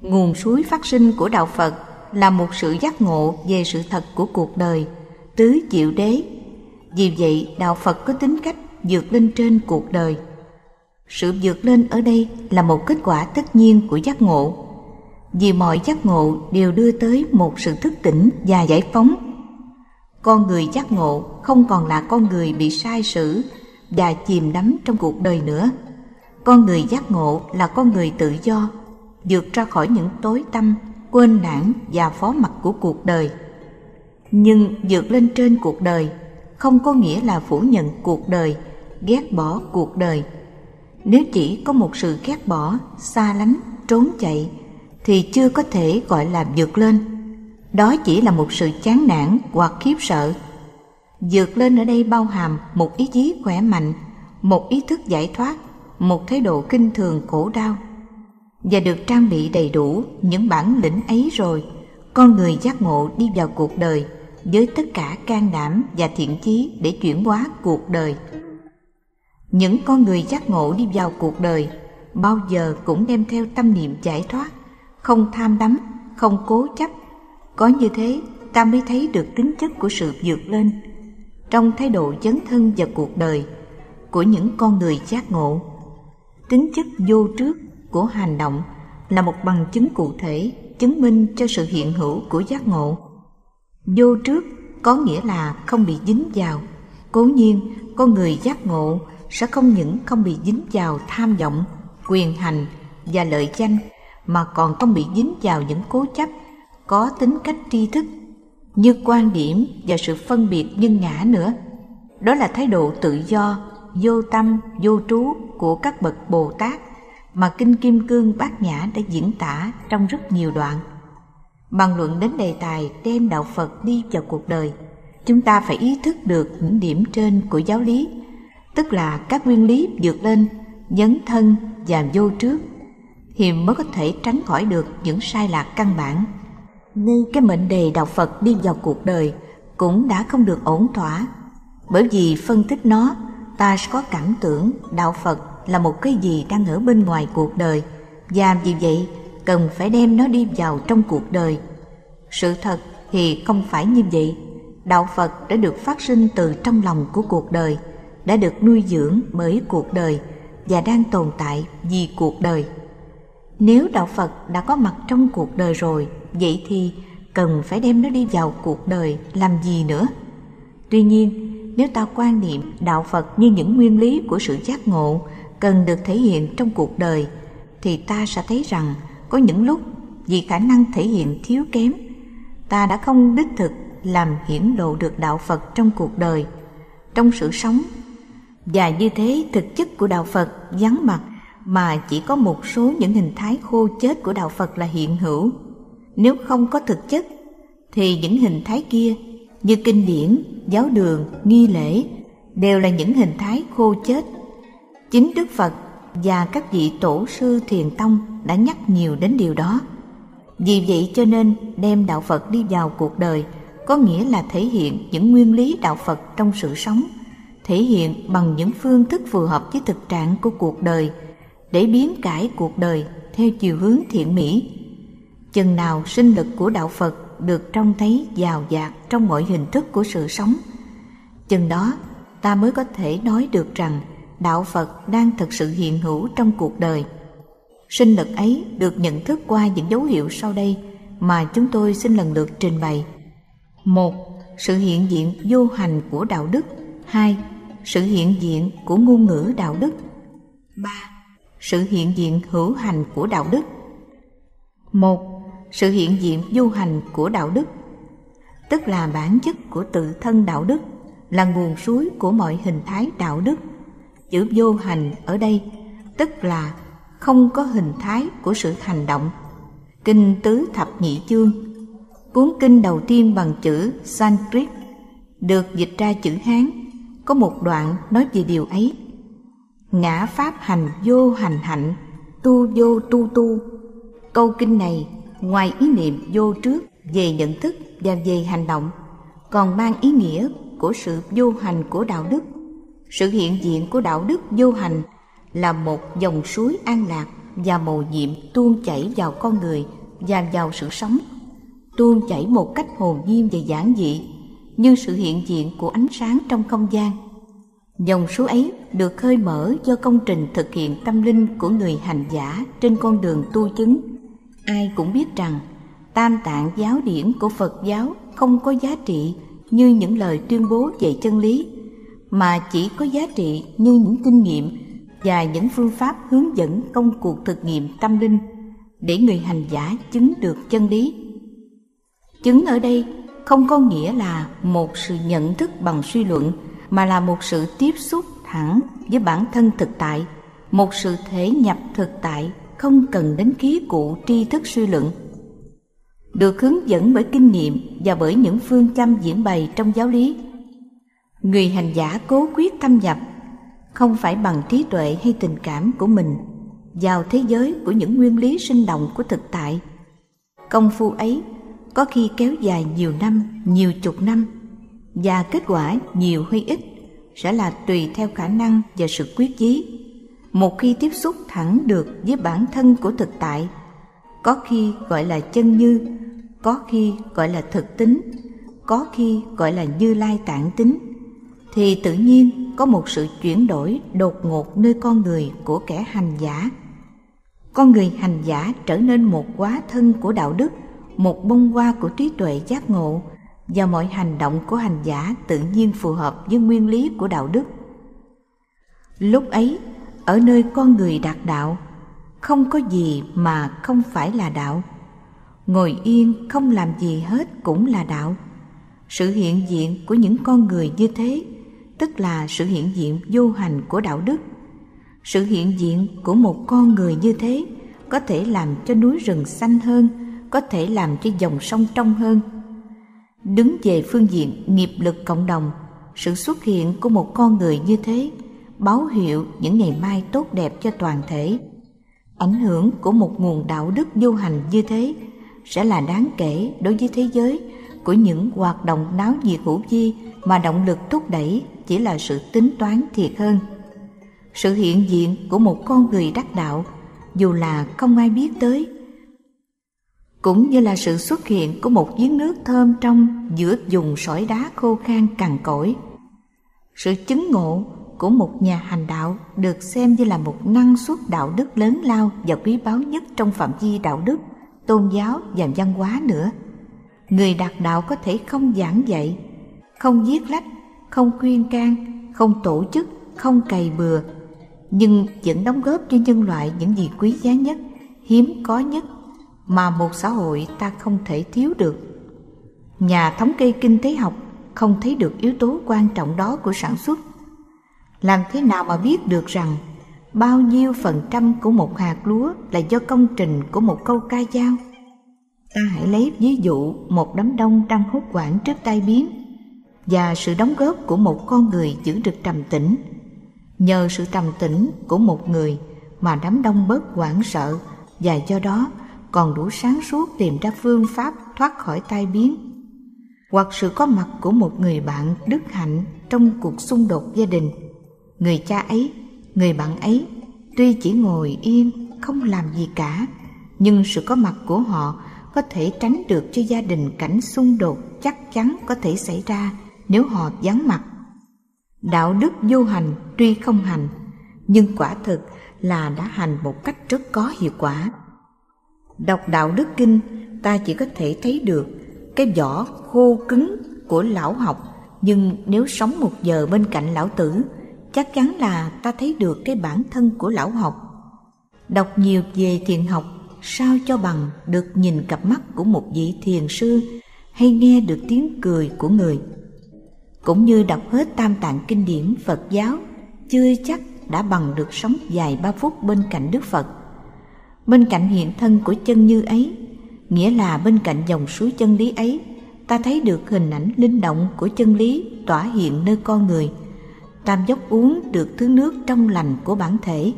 nguồn suối phát sinh của đạo phật là một sự giác ngộ về sự thật của cuộc đời, tứ diệu đế. Vì vậy, đạo phật có tính cách vượt lên trên cuộc đời. Sự vượt lên ở đây là một kết quả tất nhiên của giác ngộ. Vì mọi giác ngộ đều đưa tới một sự thức tỉnh và giải phóng. Con người giác ngộ không còn là con người bị sai sử và chìm đắm trong cuộc đời nữa. Con người giác ngộ là con người tự do vượt ra khỏi những tối tâm quên lãng và phó mặc của cuộc đời. Nhưng vượt lên trên cuộc đời không có nghĩa là phủ nhận cuộc đời, ghét bỏ cuộc đời. Nếu chỉ có một sự ghét bỏ, xa lánh, trốn chạy thì chưa có thể gọi là vượt lên. Đó chỉ là một sự chán nản hoặc khiếp sợ. Vượt lên ở đây bao hàm một ý chí khỏe mạnh, một ý thức giải thoát, một thái độ kinh thường, khổ đau và được trang bị đầy đủ những bản lĩnh ấy rồi, con người giác ngộ đi vào cuộc đời với tất cả can đảm và thiện chí để chuyển hóa cuộc đời. Những con người giác ngộ đi vào cuộc đời bao giờ cũng đem theo tâm niệm giải thoát, không tham đắm, không cố chấp. Có như thế, ta mới thấy được tính chất của sự vượt lên trong thái độ dấn thân vào cuộc đời của những con người giác ngộ. Tính chất vô trước của hành động là một bằng chứng cụ thể chứng minh cho sự hiện hữu của giác ngộ. Vô trước có nghĩa là không bị dính vào. Cố nhiên, con người giác ngộ sẽ không những không bị dính vào tham vọng, quyền hành và lợi danh, mà còn không bị dính vào những cố chấp, có tính cách tri thức, như quan điểm và sự phân biệt nhân ngã nữa. Đó là thái độ tự do, vô tâm, vô trú của các bậc bồ tát mà kinh kim cương bát nhã đã diễn tả trong rất nhiều đoạn. Bàn luận đến đề tài đem đạo phật đi vào cuộc đời, chúng ta phải ý thức được những điểm trên của giáo lý, tức là các nguyên lý vượt lên, dấn thân và vô trước. Thì mới có thể tránh khỏi được những sai lạc căn bản. Ngay cái mệnh đề đạo phật đi vào cuộc đời cũng đã không được ổn thỏa. Bởi vì phân tích nó, ta sẽ có cảm tưởng đạo phật là một cái gì đang ở bên ngoài cuộc đời. Và vì vậy, cần phải đem nó đi vào trong cuộc đời. Sự thật thì không phải như vậy. Đạo phật đã được phát sinh từ trong lòng của cuộc đời, đã được nuôi dưỡng bởi cuộc đời và đang tồn tại vì cuộc đời. Nếu đạo phật đã có mặt trong cuộc đời rồi, vậy thì cần phải đem nó đi vào cuộc đời làm gì nữa? Tuy nhiên, nếu ta quan niệm đạo phật như những nguyên lý của sự giác ngộ cần được thể hiện trong cuộc đời, thì ta sẽ thấy rằng có những lúc vì khả năng thể hiện thiếu kém, ta đã không đích thực làm hiển lộ được đạo phật trong cuộc đời, trong sự sống. Và như thế thực chất của đạo phật vắng mặt mà chỉ có một số những hình thái khô chết của đạo phật là hiện hữu. Nếu không có thực chất, thì những hình thái kia như kinh điển, giáo đường, nghi lễ đều là những hình thái khô chết chính đức phật và các vị tổ sư thiền tông đã nhắc nhiều đến điều đó. Vì vậy cho nên đem đạo phật đi vào cuộc đời có nghĩa là thể hiện những nguyên lý đạo phật trong sự sống, thể hiện bằng những phương thức phù hợp với thực trạng của cuộc đời để biến cải cuộc đời theo chiều hướng thiện mỹ. Chừng nào sinh lực của đạo phật được trông thấy giàu dạt trong mọi hình thức của sự sống, chừng đó ta mới có thể nói được rằng đạo phật đang thực sự hiện hữu trong cuộc đời. Sinh lực ấy được nhận thức qua những dấu hiệu sau đây mà chúng tôi xin lần lượt trình bày. Một, sự hiện diện vô hành của đạo đức. Hai, sự hiện diện của ngôn ngữ đạo đức. Ba, sự hiện diện hữu hành của đạo đức. Một, sự hiện diện vô hành của đạo đức. Tức là bản chất của tự thân đạo đức, là nguồn suối của mọi hình thái đạo đức chữ vô hành ở đây, tức là không có hình thái của sự hành động. Kinh tứ thập nhị chương, cuốn kinh đầu tiên bằng chữ sanskrit, được dịch ra chữ hán, có một đoạn nói về điều ấy. Ngã pháp hành vô hành hạnh, tu vô tu tu. Câu kinh này, ngoài ý niệm vô trước, về nhận thức và về hành động, còn mang ý nghĩa của sự vô hành của đạo đức sự hiện diện của đạo đức vô hành là một dòng suối an lạc và màu nhiệm tuôn chảy vào con người và vào sự sống. Tuôn chảy một cách hồn nhiên và giản dị như sự hiện diện của ánh sáng trong không gian. Dòng suối ấy được khơi mở do công trình thực hiện tâm linh của người hành giả trên con đường tu chứng. Ai cũng biết rằng, tam tạng giáo điển của phật giáo không có giá trị như những lời tuyên bố về chân lý mà chỉ có giá trị như những kinh nghiệm và những phương pháp hướng dẫn công cuộc thực nghiệm tâm linh để người hành giả chứng được chân lý. Chứng ở đây không có nghĩa là một sự nhận thức bằng suy luận, mà là một sự tiếp xúc thẳng với bản thân thực tại, một sự thể nhập thực tại không cần đến khí cụ tri thức suy luận. Được hướng dẫn bởi kinh nghiệm và bởi những phương châm diễn bày trong giáo lý người hành giả cố quyết thâm nhập, không phải bằng trí tuệ hay tình cảm của mình, vào thế giới của những nguyên lý sinh động của thực tại. Công phu ấy có khi kéo dài nhiều năm, nhiều chục năm, và kết quả nhiều hay ít sẽ là tùy theo khả năng và sự quyết chí. Một khi tiếp xúc thẳng được với bản thân của thực tại, có khi gọi là chân như, có khi gọi là thực tính, có khi gọi là như lai tạng tính thì tự nhiên có một sự chuyển đổi đột ngột nơi con người của kẻ hành giả. Con người hành giả trở nên một quá thân của đạo đức, một bông hoa của trí tuệ giác ngộ, và mọi hành động của hành giả tự nhiên phù hợp với nguyên lý của đạo đức. Lúc ấy, ở nơi con người đạt đạo, không có gì mà không phải là đạo. Ngồi yên không làm gì hết cũng là đạo. Sự hiện diện của những con người như thế tức là sự hiện diện vô hành của đạo đức. Sự hiện diện của một con người như thế có thể làm cho núi rừng xanh hơn, có thể làm cho dòng sông trong hơn. Đứng về phương diện nghiệp lực cộng đồng, sự xuất hiện của một con người như thế báo hiệu những ngày mai tốt đẹp cho toàn thể. Ảnh hưởng của một nguồn đạo đức vô hành như thế sẽ là đáng kể đối với thế giới của những hoạt động náo nhiệt hữu vi mà động lực thúc đẩy chỉ là sự tính toán thiệt hơn. Sự hiện diện của một con người đắc đạo, dù là không ai biết tới, cũng như là sự xuất hiện của một giếng nước thơm trong giữa vùng sỏi đá khô khan cằn cỗi. Sự chứng ngộ của một nhà hành đạo được xem như là một năng suất đạo đức lớn lao và quý báu nhất trong phạm vi đạo đức, tôn giáo và văn hóa nữa. Người đạt đạo có thể không giảng dạy, không giết lách không khuyên can, không tổ chức, không cày bừa, nhưng vẫn đóng góp cho nhân loại những gì quý giá nhất, hiếm có nhất mà một xã hội ta không thể thiếu được. Nhà thống kê kinh tế học không thấy được yếu tố quan trọng đó của sản xuất. Làm thế nào mà biết được rằng bao nhiêu phần trăm của một hạt lúa là do công trình của một câu ca dao? Ta hãy lấy ví dụ một đám đông đang hốt quản trước tai biến và sự đóng góp của một con người giữ được trầm tĩnh. Nhờ sự trầm tĩnh của một người mà đám đông bớt hoảng sợ và do đó còn đủ sáng suốt tìm ra phương pháp thoát khỏi tai biến. Hoặc sự có mặt của một người bạn đức hạnh trong cuộc xung đột gia đình. Người cha ấy, người bạn ấy tuy chỉ ngồi yên, không làm gì cả, nhưng sự có mặt của họ có thể tránh được cho gia đình cảnh xung đột chắc chắn có thể xảy ra nếu họ vắng mặt. Đạo đức vô hành tuy không hành, nhưng quả thực là đã hành một cách rất có hiệu quả. Đọc đạo đức kinh, ta chỉ có thể thấy được cái vỏ khô cứng của lão học, nhưng nếu sống một giờ bên cạnh lão tử, chắc chắn là ta thấy được cái bản thân của lão học. Đọc nhiều về thiền học, sao cho bằng được nhìn cặp mắt của một vị thiền sư hay nghe được tiếng cười của người? Cũng như đọc hết tam tạng kinh điển phật giáo, chưa chắc đã bằng được sống dài ba phút bên cạnh đức phật. Bên cạnh hiện thân của chân như ấy, nghĩa là bên cạnh dòng suối chân lý ấy, ta thấy được hình ảnh linh động của chân lý tỏa hiện nơi con người. Tam dốc uống được thứ nước trong lành của bản thể.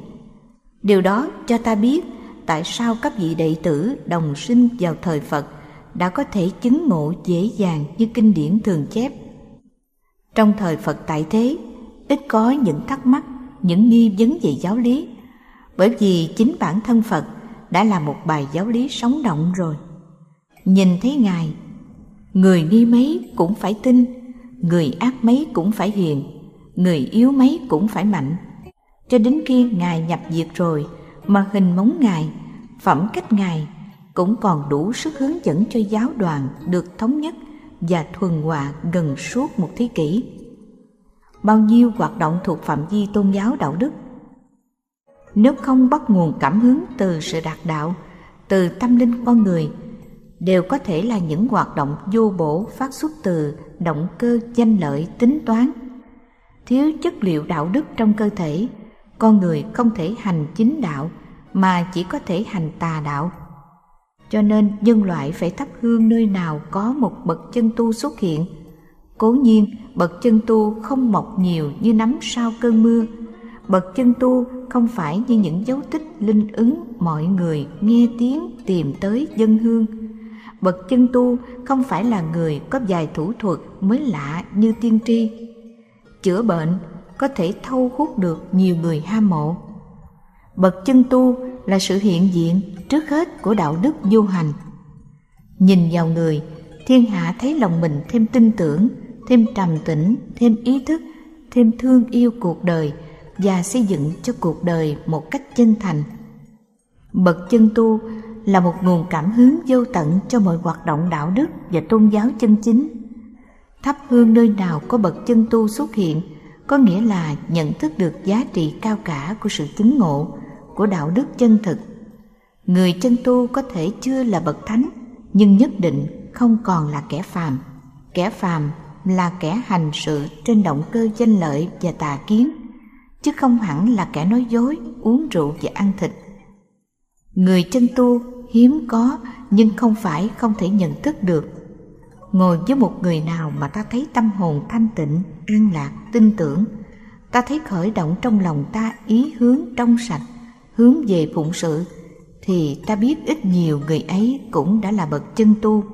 Điều đó cho ta biết tại sao các vị đệ tử đồng sinh vào thời phật đã có thể chứng ngộ dễ dàng như kinh điển thường chép trong thời phật tại thế ít có những thắc mắc những nghi vấn về giáo lý bởi vì chính bản thân Phật đã là một bài giáo lý sống động rồi. Nhìn thấy Ngài, người ni mấy cũng phải tin, người ác mấy cũng phải hiền, người yếu mấy cũng phải mạnh. Cho đến khi Ngài nhập diệt rồi mà hình móng Ngài, phẩm cách Ngài cũng còn đủ sức hướng dẫn cho giáo đoàn được thống nhất và thuần hòa gần suốt một thế kỷ. Bao nhiêu hoạt động thuộc phạm vi tôn giáo đạo đức nếu không bắt nguồn cảm hứng từ sự đạt đạo, từ tâm linh con người, đều có thể là những hoạt động vô bổ phát xuất từ động cơ danh lợi tính toán. Thiếu chất liệu đạo đức trong cơ thể, con người không thể hành chính đạo mà chỉ có thể hành tà đạo. Cho nên nhân loại phải thắp hương nơi nào có một bậc chân tu xuất hiện. Cố nhiên, bậc chân tu không mọc nhiều như nắm sau cơn mưa, bậc chân tu không phải như những dấu tích linh ứng mọi người nghe tiếng tìm tới dân hương. Bậc chân tu không phải là người có vài thủ thuật mới lạ như tiên tri. Chữa bệnh có thể thâu hút được nhiều người ham mộ. Bậc chân tu là sự hiện diện trước hết của đạo đức vô hành nhìn vào người thiên hạ thấy lòng mình thêm tin tưởng thêm trầm tĩnh thêm ý thức thêm thương yêu cuộc đời và xây dựng cho cuộc đời một cách chân thành. Bậc chân tu là một nguồn cảm hứng vô tận cho mọi hoạt động đạo đức và tôn giáo chân chính. Thắp hương nơi nào có bậc chân tu xuất hiện có nghĩa là nhận thức được giá trị cao cả của sự chứng ngộ, của đạo đức chân thực. Người chân tu có thể chưa là bậc thánh, nhưng nhất định không còn là kẻ phàm. Kẻ phàm là kẻ hành sự trên động cơ danh lợi và tà kiến chứ không hẳn là kẻ nói dối, uống rượu và ăn thịt. Người chân tu hiếm có nhưng không phải không thể nhận thức được. Ngồi với một người nào mà ta thấy tâm hồn thanh tịnh, an lạc, tin tưởng, ta thấy khởi động trong lòng ta ý hướng trong sạch, hướng về phụng sự, thì ta biết ít nhiều người ấy cũng đã là bậc chân tu.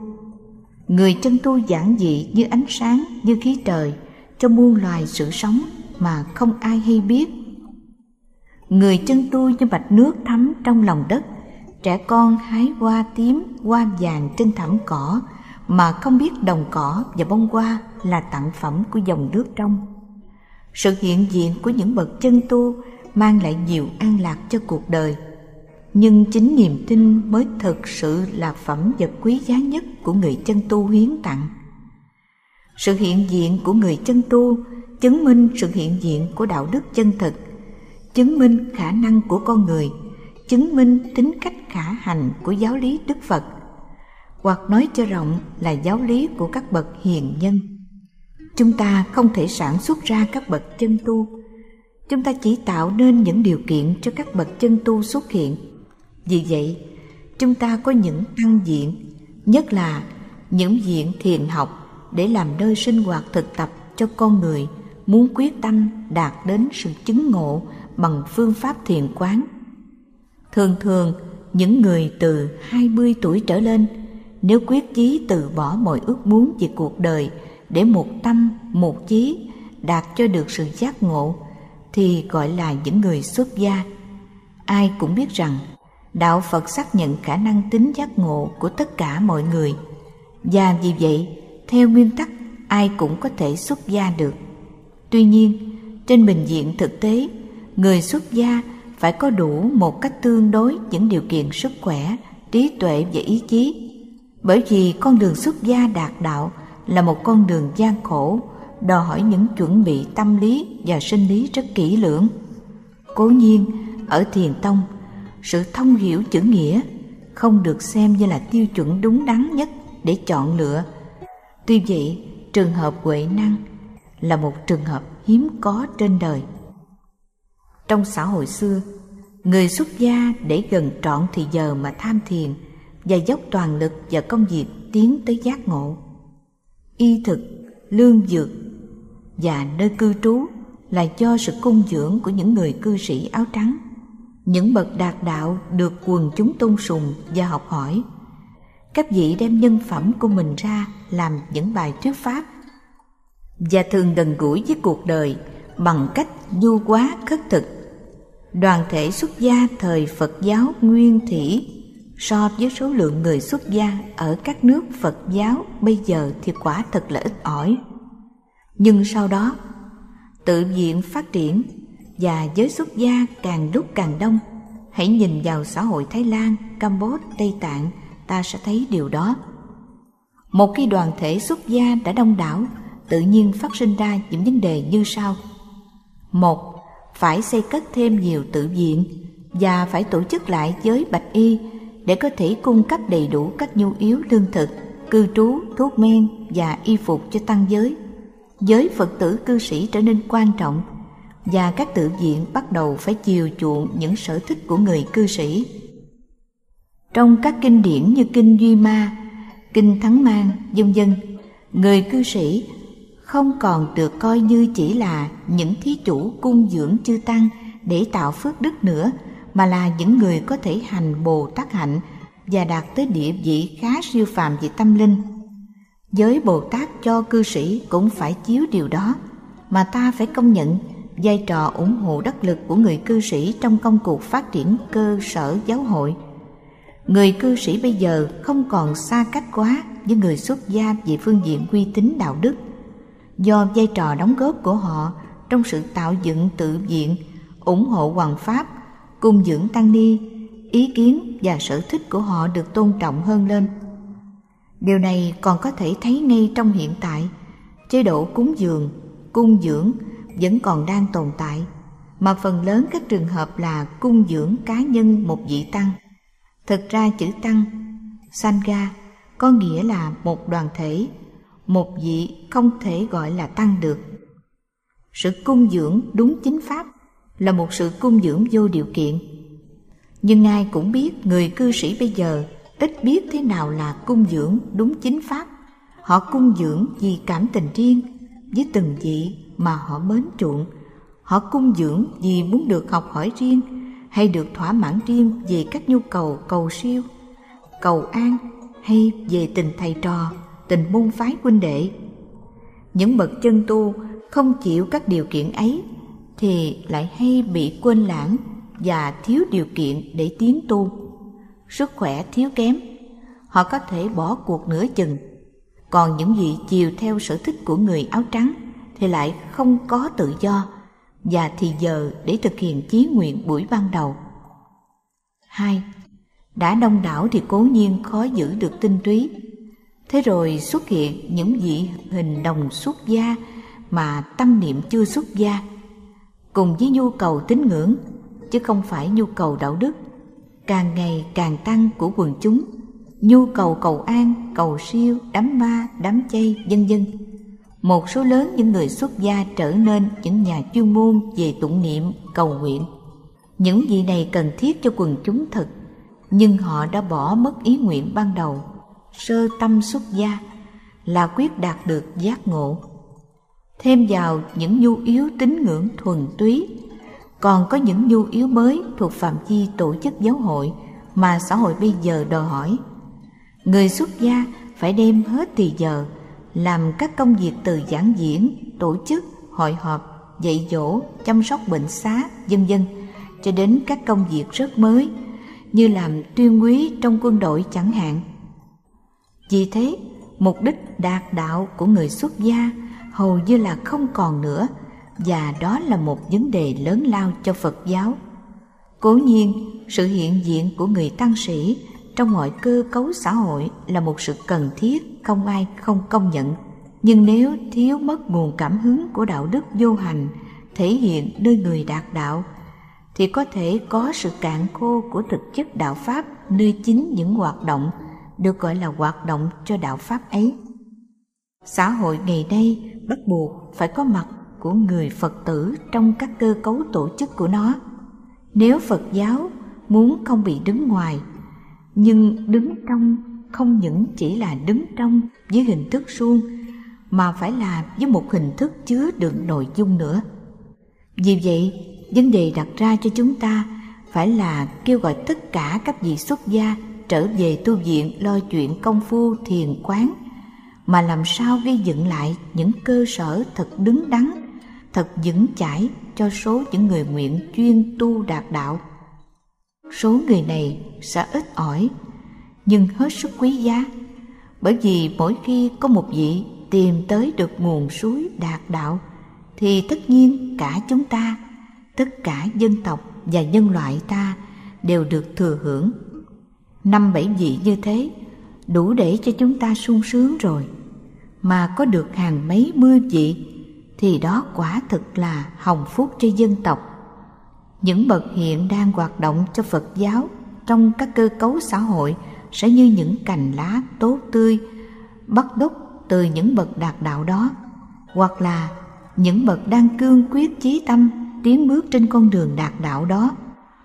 Người chân tu giản dị như ánh sáng, như khí trời, cho muôn loài sự sống mà không ai hay biết người chân tu như bạch nước thấm trong lòng đất trẻ con hái hoa tím hoa vàng trên thảm cỏ mà không biết đồng cỏ và bông hoa là tặng phẩm của dòng nước trong sự hiện diện của những bậc chân tu mang lại nhiều an lạc cho cuộc đời. Nhưng chính niềm tin mới thực sự là phẩm vật quý giá nhất của người chân tu hiến tặng. Sự hiện diện của người chân tu chứng minh sự hiện diện của đạo đức chân thực, chứng minh khả năng của con người, chứng minh tính cách khả hành của giáo lý đức phật, hoặc nói cho rộng là giáo lý của các bậc hiền nhân. Chúng ta không thể sản xuất ra các bậc chân tu chúng ta chỉ tạo nên những điều kiện cho các bậc chân tu xuất hiện vì vậy chúng ta có những tăng diện nhất là những diện thiền học để làm nơi sinh hoạt thực tập cho con người muốn quyết tâm đạt đến sự chứng ngộ bằng phương pháp thiền quán. Thường thường, những người từ 20 tuổi trở lên nếu quyết chí từ bỏ mọi ước muốn về cuộc đời để một tâm, một chí đạt cho được sự giác ngộ thì gọi là những người xuất gia. Ai cũng biết rằng đạo Phật xác nhận khả năng tính giác ngộ của tất cả mọi người và vì vậy theo nguyên tắc ai cũng có thể xuất gia được Tuy nhiên, trên bình diện thực tế, người xuất gia phải có đủ một cách tương đối những điều kiện sức khỏe, trí tuệ và ý chí. Bởi vì con đường xuất gia đạt đạo là một con đường gian khổ, đòi hỏi những chuẩn bị tâm lý và sinh lý rất kỹ lưỡng. Cố nhiên, ở thiền tông, sự thông hiểu chữ nghĩa không được xem như là tiêu chuẩn đúng đắn nhất để chọn lựa. Tuy vậy, trường hợp huệ năng là một trường hợp hiếm có trên đời. Trong xã hội xưa, người xuất gia để gần trọn thì giờ mà tham thiền và dốc toàn lực vào công việc tiến tới giác ngộ. Y thực, lương dược và nơi cư trú là do sự cung dưỡng của những người cư sĩ áo trắng. Những bậc đạt đạo được quần chúng tôn sùng và học hỏi. Các vị đem nhân phẩm của mình ra làm những bài thuyết pháp và thường gần gũi với cuộc đời bằng cách du quá khất thực đoàn thể xuất gia thời Phật giáo Nguyên Thủy so với số lượng người xuất gia ở các nước Phật giáo bây giờ thì quả thật là ít ỏi. Nhưng sau đó, tự viện phát triển và giới xuất gia càng lúc càng đông. Hãy nhìn vào xã hội Thái Lan, Campuchia, Tây Tạng, ta sẽ thấy điều đó. Một khi đoàn thể xuất gia đã đông đảo, tự nhiên phát sinh ra những vấn đề như sau. Một, phải xây cất thêm nhiều tự viện và phải tổ chức lại giới bạch y để có thể cung cấp đầy đủ các nhu yếu lương thực, cư trú, thuốc men và y phục cho tăng giới. Giới Phật tử cư sĩ trở nên quan trọng và các tự viện bắt đầu phải chiều chuộng những sở thích của người cư sĩ. Trong các kinh điển như Kinh Duy Ma, Kinh Thắng Mang, vân dân, người cư sĩ không còn được coi như chỉ là những thí chủ cung dưỡng chư tăng để tạo phước đức nữa mà là những người có thể hành bồ tát hạnh và đạt tới địa vị khá siêu phàm về tâm linh giới bồ tát cho cư sĩ cũng phải chiếu điều đó, mà ta phải công nhận vai trò ủng hộ đắc lực của người cư sĩ trong công cuộc phát triển cơ sở giáo hội. Người cư sĩ bây giờ không còn xa cách quá với người xuất gia về phương diện uy tín đạo đức. Do vai trò đóng góp của họ trong sự tạo dựng tự viện, ủng hộ hoàng pháp, cung dưỡng tăng ni, ý kiến và sở thích của họ được tôn trọng hơn lên điều này còn có thể thấy ngay trong hiện tại. Chế độ cúng dường, cung dưỡng vẫn còn đang tồn tại, mà phần lớn các trường hợp là cung dưỡng cá nhân một vị tăng. Thực ra chữ tăng, sangha, có nghĩa là một đoàn thể, một vị không thể gọi là tăng được. Sự cung dưỡng đúng chính pháp là một sự cung dưỡng vô điều kiện. Nhưng ai cũng biết người cư sĩ bây giờ ít biết thế nào là cung dưỡng đúng chính pháp. Họ cung dưỡng vì cảm tình riêng với từng vị mà họ mến chuộng. Họ cung dưỡng vì muốn được học hỏi riêng hay được thỏa mãn riêng về các nhu cầu cầu siêu, cầu an hay về tình thầy trò, tình môn phái huynh đệ. Những bậc chân tu không chịu các điều kiện ấy thì lại hay bị quên lãng và thiếu điều kiện để tiến tu sức khỏe thiếu kém họ có thể bỏ cuộc nửa chừng còn những vị chiều theo sở thích của người áo trắng thì lại không có tự do và thì giờ để thực hiện chí nguyện buổi ban đầu. 2. Đã đông đảo thì cố nhiên khó giữ được tinh túy. Thế rồi xuất hiện những vị hình đồng xuất gia mà tâm niệm chưa xuất gia, cùng với nhu cầu tín ngưỡng, chứ không phải nhu cầu đạo đức, càng ngày càng tăng của quần chúng, nhu cầu cầu an, cầu siêu, đám ma, đám chay, vân vân một số lớn những người xuất gia trở nên những nhà chuyên môn về tụng niệm, cầu nguyện. Những gì này cần thiết cho quần chúng thật, nhưng họ đã bỏ mất ý nguyện ban đầu, sơ tâm xuất gia là quyết đạt được giác ngộ. Thêm vào những nhu yếu tín ngưỡng thuần túy, còn có những nhu yếu mới thuộc phạm vi tổ chức giáo hội mà xã hội bây giờ đòi hỏi. Người xuất gia phải đem hết thì giờ làm các công việc từ giảng diễn, tổ chức, hội họp, dạy dỗ, chăm sóc bệnh xá, vân vân, cho đến các công việc rất mới như làm tuyên quý trong quân đội chẳng hạn. Vì thế, mục đích đạt đạo của người xuất gia hầu như là không còn nữa và đó là một vấn đề lớn lao cho Phật giáo. Cố nhiên, sự hiện diện của người tăng sĩ trong mọi cơ cấu xã hội là một sự cần thiết không ai không công nhận nhưng nếu thiếu mất nguồn cảm hứng của đạo đức vô hành thể hiện nơi người đạt đạo thì có thể có sự cạn khô của thực chất đạo pháp nơi chính những hoạt động được gọi là hoạt động cho đạo pháp ấy xã hội ngày nay bắt buộc phải có mặt của người phật tử trong các cơ cấu tổ chức của nó. Nếu phật giáo muốn không bị đứng ngoài, nhưng đứng trong không những chỉ là đứng trong với hình thức suông, mà phải là với một hình thức chứa đựng nội dung nữa. Vì vậy, vấn đề đặt ra cho chúng ta phải là kêu gọi tất cả các vị xuất gia trở về tu viện lo chuyện công phu thiền quán, mà làm sao gây dựng lại những cơ sở thật đứng đắn thật vững chãi cho số những người nguyện chuyên tu đạt đạo. Số người này sẽ ít ỏi, nhưng hết sức quý giá, bởi vì mỗi khi có một vị tìm tới được nguồn suối đạt đạo, thì tất nhiên cả chúng ta, tất cả dân tộc và nhân loại ta đều được thừa hưởng. Năm bảy vị như thế đủ để cho chúng ta sung sướng rồi mà có được hàng mấy mươi vị thì đó quả thực là hồng phúc cho dân tộc. Những bậc hiện đang hoạt động cho phật giáo trong các cơ cấu xã hội sẽ như những cành lá tốt tươi bắt đúc từ những bậc đạt đạo đó hoặc là những bậc đang cương quyết chí tâm tiến bước trên con đường đạt đạo đó.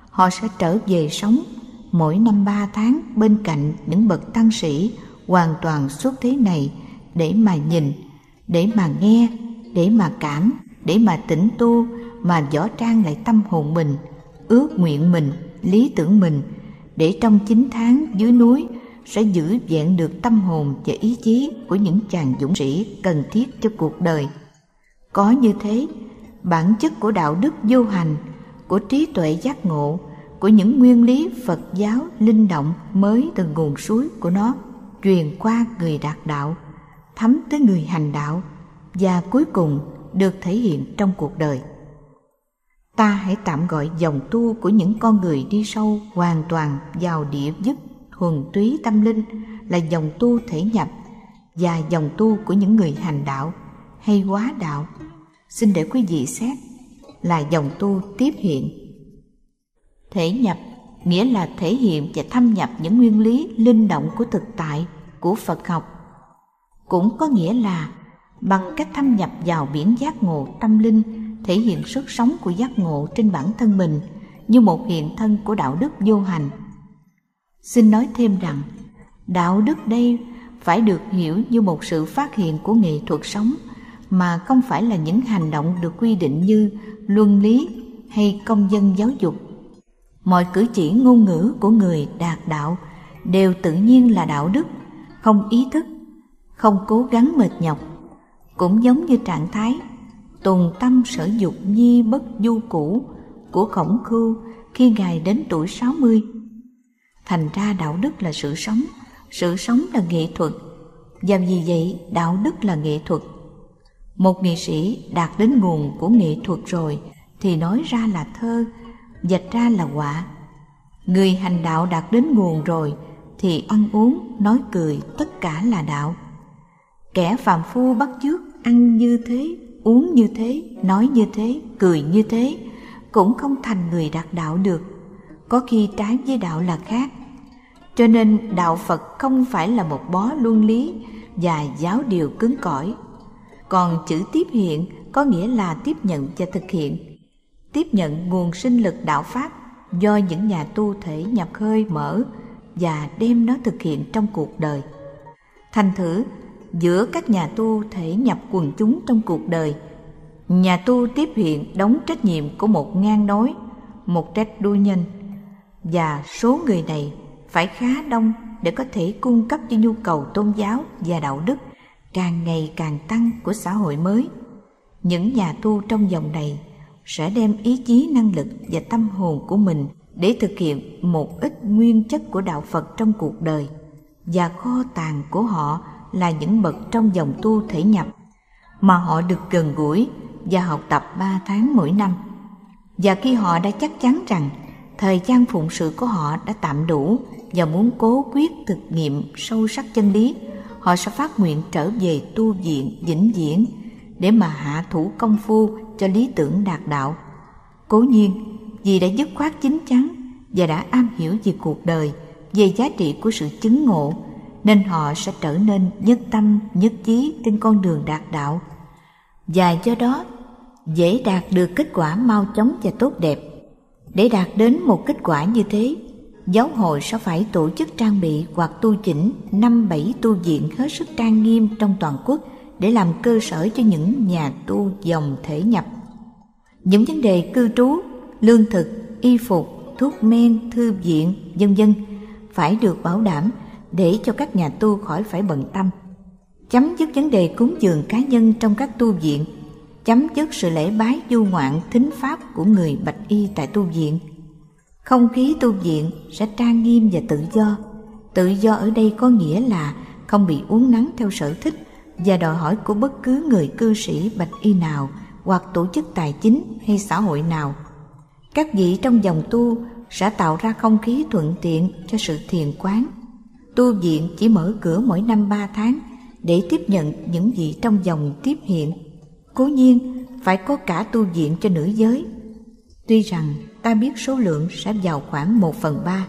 Họ sẽ trở về sống mỗi năm ba tháng bên cạnh những bậc tăng sĩ hoàn toàn xuất thế này để mà nhìn, để mà nghe, để mà cảm, để mà tĩnh tu, mà võ trang lại tâm hồn mình, ước nguyện mình, lý tưởng mình, để trong chín tháng dưới núi sẽ giữ vẹn được tâm hồn và ý chí của những chàng dũng sĩ cần thiết cho cuộc đời. Có như thế, bản chất của đạo đức vô hành, của trí tuệ giác ngộ, của những nguyên lý Phật giáo linh động mới từ nguồn suối của nó truyền qua người đạt đạo thấm tới người hành đạo và cuối cùng được thể hiện trong cuộc đời. Ta hãy tạm gọi dòng tu của những con người đi sâu hoàn toàn vào địa giúp thuần túy tâm linh là dòng tu thể nhập và dòng tu của những người hành đạo hay quá đạo. Xin để quý vị xét là dòng tu tiếp hiện. Thể nhập nghĩa là thể hiện và thâm nhập những nguyên lý linh động của thực tại của phật học. Cũng có nghĩa là bằng cách thâm nhập vào biển giác ngộ tâm linh, thể hiện sức sống của giác ngộ trên bản thân mình như một hiện thân của đạo đức vô hành. Xin nói thêm rằng, đạo đức đây phải được hiểu như một sự phát hiện của nghệ thuật sống mà không phải là những hành động được quy định như luân lý hay công dân giáo dục. Mọi cử chỉ ngôn ngữ của người đạt đạo đều tự nhiên là đạo đức, không ý thức, không cố gắng mệt nhọc cũng giống như trạng thái tùng tâm sở dục nhi bất du cũ của khổng khưu khi ngài đến tuổi 60. Thành ra đạo đức là sự sống, sự sống là nghệ thuật, và vì vậy đạo đức là nghệ thuật. Một nghệ sĩ đạt đến nguồn của nghệ thuật rồi thì nói ra là thơ, dạch ra là họa. Người hành đạo đạt đến nguồn rồi thì ăn uống, nói cười tất cả là đạo. Kẻ phàm phu bắt chước ăn như thế, uống như thế, nói như thế, cười như thế, cũng không thành người đạt đạo được. Có khi trái với đạo là khác. Cho nên đạo Phật không phải là một bó luân lý và giáo điều cứng cỏi. Còn chữ tiếp hiện có nghĩa là tiếp nhận và thực hiện. Tiếp nhận nguồn sinh lực đạo Pháp do những nhà tu thể nhập hơi mở và đem nó thực hiện trong cuộc đời. Thành thử, giữa các nhà tu thể nhập quần chúng trong cuộc đời, nhà tu tiếp hiện đóng trách nhiệm của một ngang đối, một trách đuôi nhân, và số người này phải khá đông để có thể cung cấp cho nhu cầu tôn giáo và đạo đức càng ngày càng tăng của xã hội mới. Những nhà tu trong dòng này sẽ đem ý chí năng lực và tâm hồn của mình để thực hiện một ít nguyên chất của đạo Phật trong cuộc đời và kho tàng của họ là những bậc trong dòng tu thể nhập mà họ được gần gũi và học tập ba tháng mỗi năm. Và khi họ đã chắc chắn rằng thời gian phụng sự của họ đã tạm đủ và muốn cố quyết thực nghiệm sâu sắc chân lý, họ sẽ phát nguyện trở về tu viện vĩnh viễn để mà hạ thủ công phu cho lý tưởng đạt đạo. Cố nhiên, vì đã dứt khoát chính chắn và đã am hiểu về cuộc đời, về giá trị của sự chứng ngộ, nên họ sẽ trở nên nhất tâm, nhất trí trên con đường đạt đạo. Và do đó, dễ đạt được kết quả mau chóng và tốt đẹp. Để đạt đến một kết quả như thế, giáo hội sẽ phải tổ chức trang bị hoặc tu chỉnh năm bảy tu viện hết sức trang nghiêm trong toàn quốc để làm cơ sở cho những nhà tu dòng thể nhập. Những vấn đề cư trú, lương thực, y phục, thuốc men, thư viện, vân vân phải được bảo đảm để cho các nhà tu khỏi phải bận tâm. Chấm dứt vấn đề cúng dường cá nhân trong các tu viện chấm dứt sự lễ bái du ngoạn thính pháp của người bạch y tại tu viện. Không khí tu viện sẽ trang nghiêm và tự do. Tự do ở đây có nghĩa là không bị uốn nắng theo sở thích và đòi hỏi của bất cứ người cư sĩ bạch y nào hoặc tổ chức tài chính hay xã hội nào. Các vị trong dòng tu sẽ tạo ra không khí thuận tiện cho sự thiền quán. Tu viện chỉ mở cửa mỗi năm ba tháng để tiếp nhận những vị trong dòng tiếp hiện. Cố nhiên, phải có cả tu viện cho nữ giới. Tuy rằng ta biết số lượng sẽ vào khoảng một phần ba.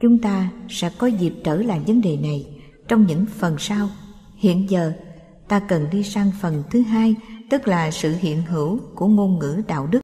Chúng ta sẽ có dịp trở lại vấn đề này trong những phần sau. Hiện giờ, ta cần đi sang phần thứ hai, tức là sự hiện hữu của ngôn ngữ đạo đức.